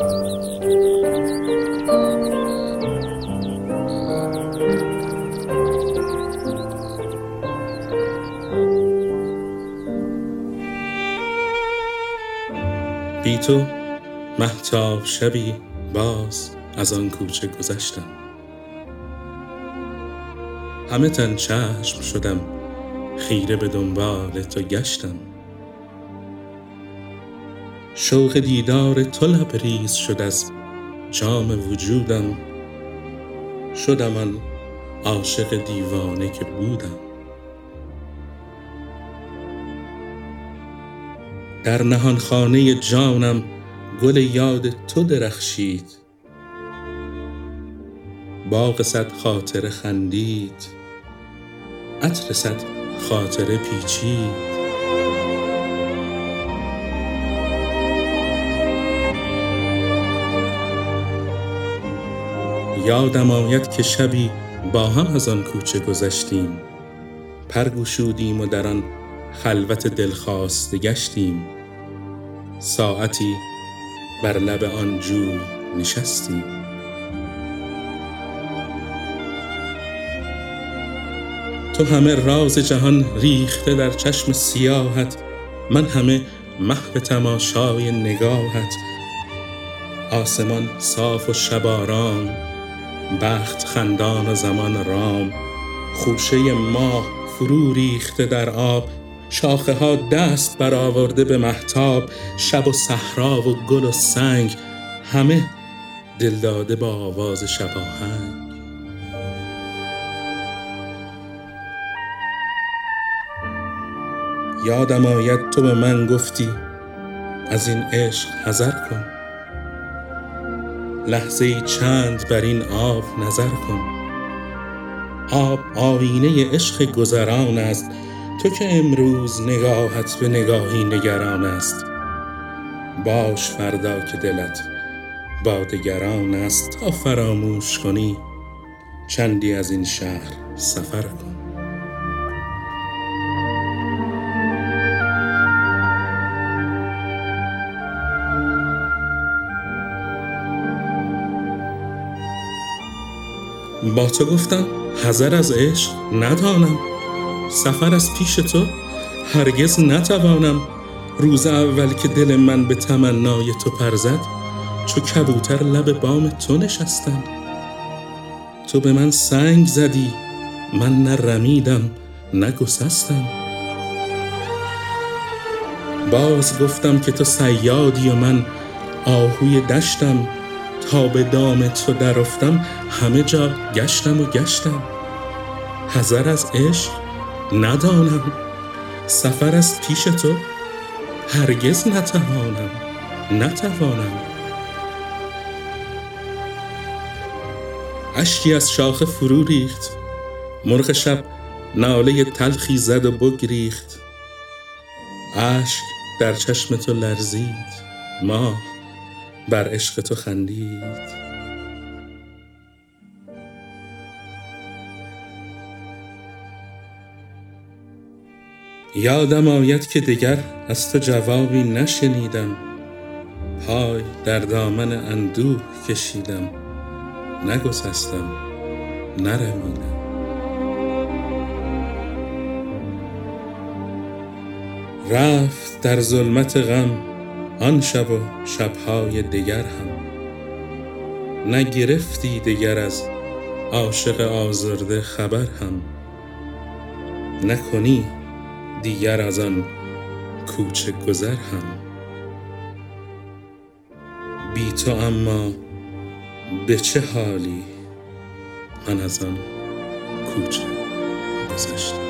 بی تو مهتاب شبی باز از آن کوچه گذشتم. همه تن چشم شدم خیره به دنبال تو گشتم. شوق دیدار تو لبریز شد از جام وجودم. شدم آن عاشق دیوانه که بودم. در نهانخانه جانم گل یاد تو درخشید. باغ صد خاطره خندید. عطر صد خاطره پیچید. یادم آید که شبی با هم از آن کوچه گذشتیم. پر گشودیم و در آن خلوت دلخواسته گشتیم. ساعتی بر لب آن جوی نشستیم. تو همه راز جهان ریخته در چشم سیاهت من همه محو تماشای نگاهت. آسمان صاف و شب آرام بخت خندان زمان رام. خوشه ماه فرو ریخته در آب. شاخه ها دست برآورده به مهتاب. شب و صحرا و گل و سنگ. همه دل داده با آواز شباهنگ یادم آید تو به من گفتی از این عشق حذر کن. لحظه چند بر این آب نظر کن. آب آیینه عشق گذران است. تو که امروز نگاهت به نگاهی نگران است. باش فردا که دلت با دگران است. تا فراموش کنی چندی از این شهر سفر کن. با تو گفتم حذر از عشق ندانم. سفر از پیش تو هرگز نتوانم. روز اول که دل من به تمنای تو پر زد چو کبوتر لب بام تو نشستم. تو به من سنگ زدی من نه رمیدم نه گسستم. باز گفتم که تو صیادی و من آهوی دشتم. تا به دام تو درافتم همه جا گشتم و گشتم. حذر از عشق ندانم. سفر از پیش تو هرگز نتوانم. نتوانم. اشکی از شاخه فرو ریخت. مرغ شب ناله تلخی زد و بگریخت. اشک در چشم تو لرزید. ماه. بر عشق تو خندید. یادم آید که دگر از تو جوابی نشنیدم. پای در دامن اندوه کشیدم. نگسستم نرمیدم. رفت در ظلمت غم. آن شب و شبهای دگر هم. نگرفتی دگر از عاشق آزرده خبر هم. نکنی دیگر از آن کوچه گذر هم. بی تو اما به چه حالی من از آن کوچه گذشتم؟